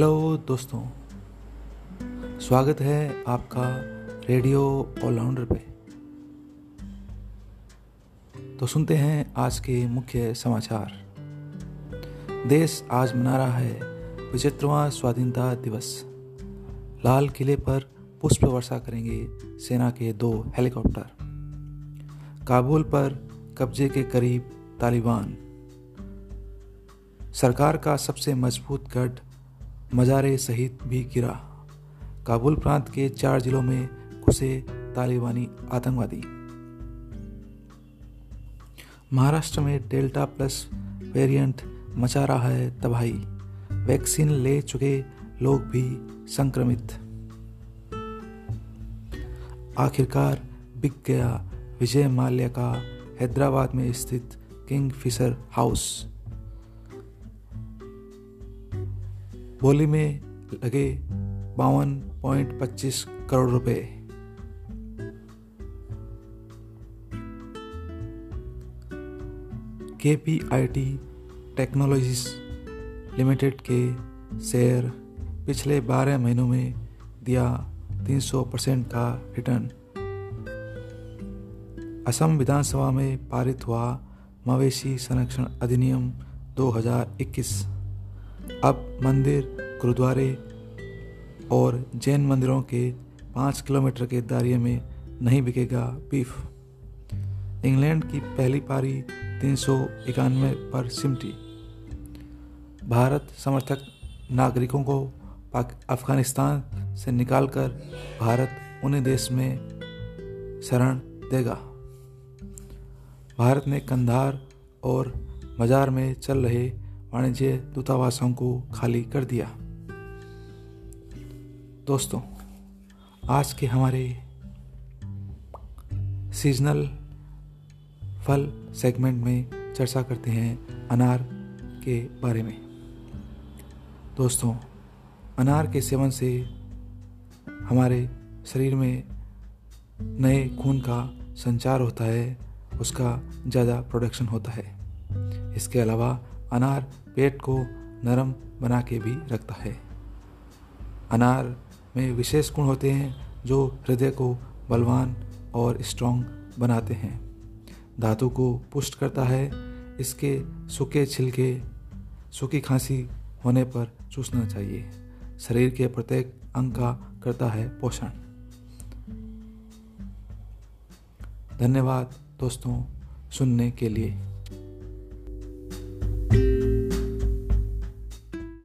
Hello दोस्तों। स्वागत है आपका रेडियो ऑलराउंडर पे। तो सुनते हैं आज के मुख्य समाचार। देश आज मना रहा है, पचहत्तरवां स्वाधीनता दिवस। लाल किले पर पुष्प वर्षा करेंगे सेना के दो हेलीकॉप्टर। काबुल पर कब्जे के करीब तालिबान। सरकार का सबसे मज़बूत गढ़ मजारे सहित भी गिरा। काबुल प्रांत के चार जिलों में घुसे तालिबानी आतंकवादी। महाराष्ट्र में डेल्टा प्लस वेरिएंट मचा रहा है तबाही। वैक्सीन ले चुके लोग भी संक्रमित। आखिरकार बिक गया विजय माल्या का हैदराबाद में स्थित किंग फिशर हाउस। बोली में लगे बावन पॉइंट पच्चीस करोड़ रुपए। K P I T technologies limited के शेयर पिछले 12 महीनों में दिया 300 परसेंट का रिटर्न। असम विधानसभा में पारित हुआ मवेशी संरक्षण अधिनियम 2021 अब मंदिर, गुरुद्वारे और जैन मंदिरों के पाँच किलोमीटर के दायरे में नहीं बिकेगा बीफ। इंग्लैंड की पहली पारी तीन सौ इक्यानवे पर सिमटी। भारत समर्थक नागरिकों को अफ़गानिस्तान से निकालकर भारत उन्हें देश में शरण देगा। भारत ने कंधार और मजार में चल रहे वाणिज्य दूतावासों को खाली कर दिया। दोस्तों, आज के हमारे सीजनल फल सेगमेंट में चर्चा करते हैं अनार के बारे में। दोस्तों, अनार के सेवन से हमारे शरीर में नए खून का संचार होता है, उसका ज़्यादा प्रोडक्शन होता है। इसके अलावा अनार पेट को नरम बना के भी रखता है। अनार में विशेष गुण होते हैं जो हृदय को बलवान और स्ट्रॉन्ग बनाते हैं। धातु को पुष्ट करता है, इसके सूखे छिलके, सूखी खांसी होने पर चूसना चाहिए। शरीर के प्रत्येक अंग का करता है पोषण। धन्यवाद दोस्तों, सुनने के लिए।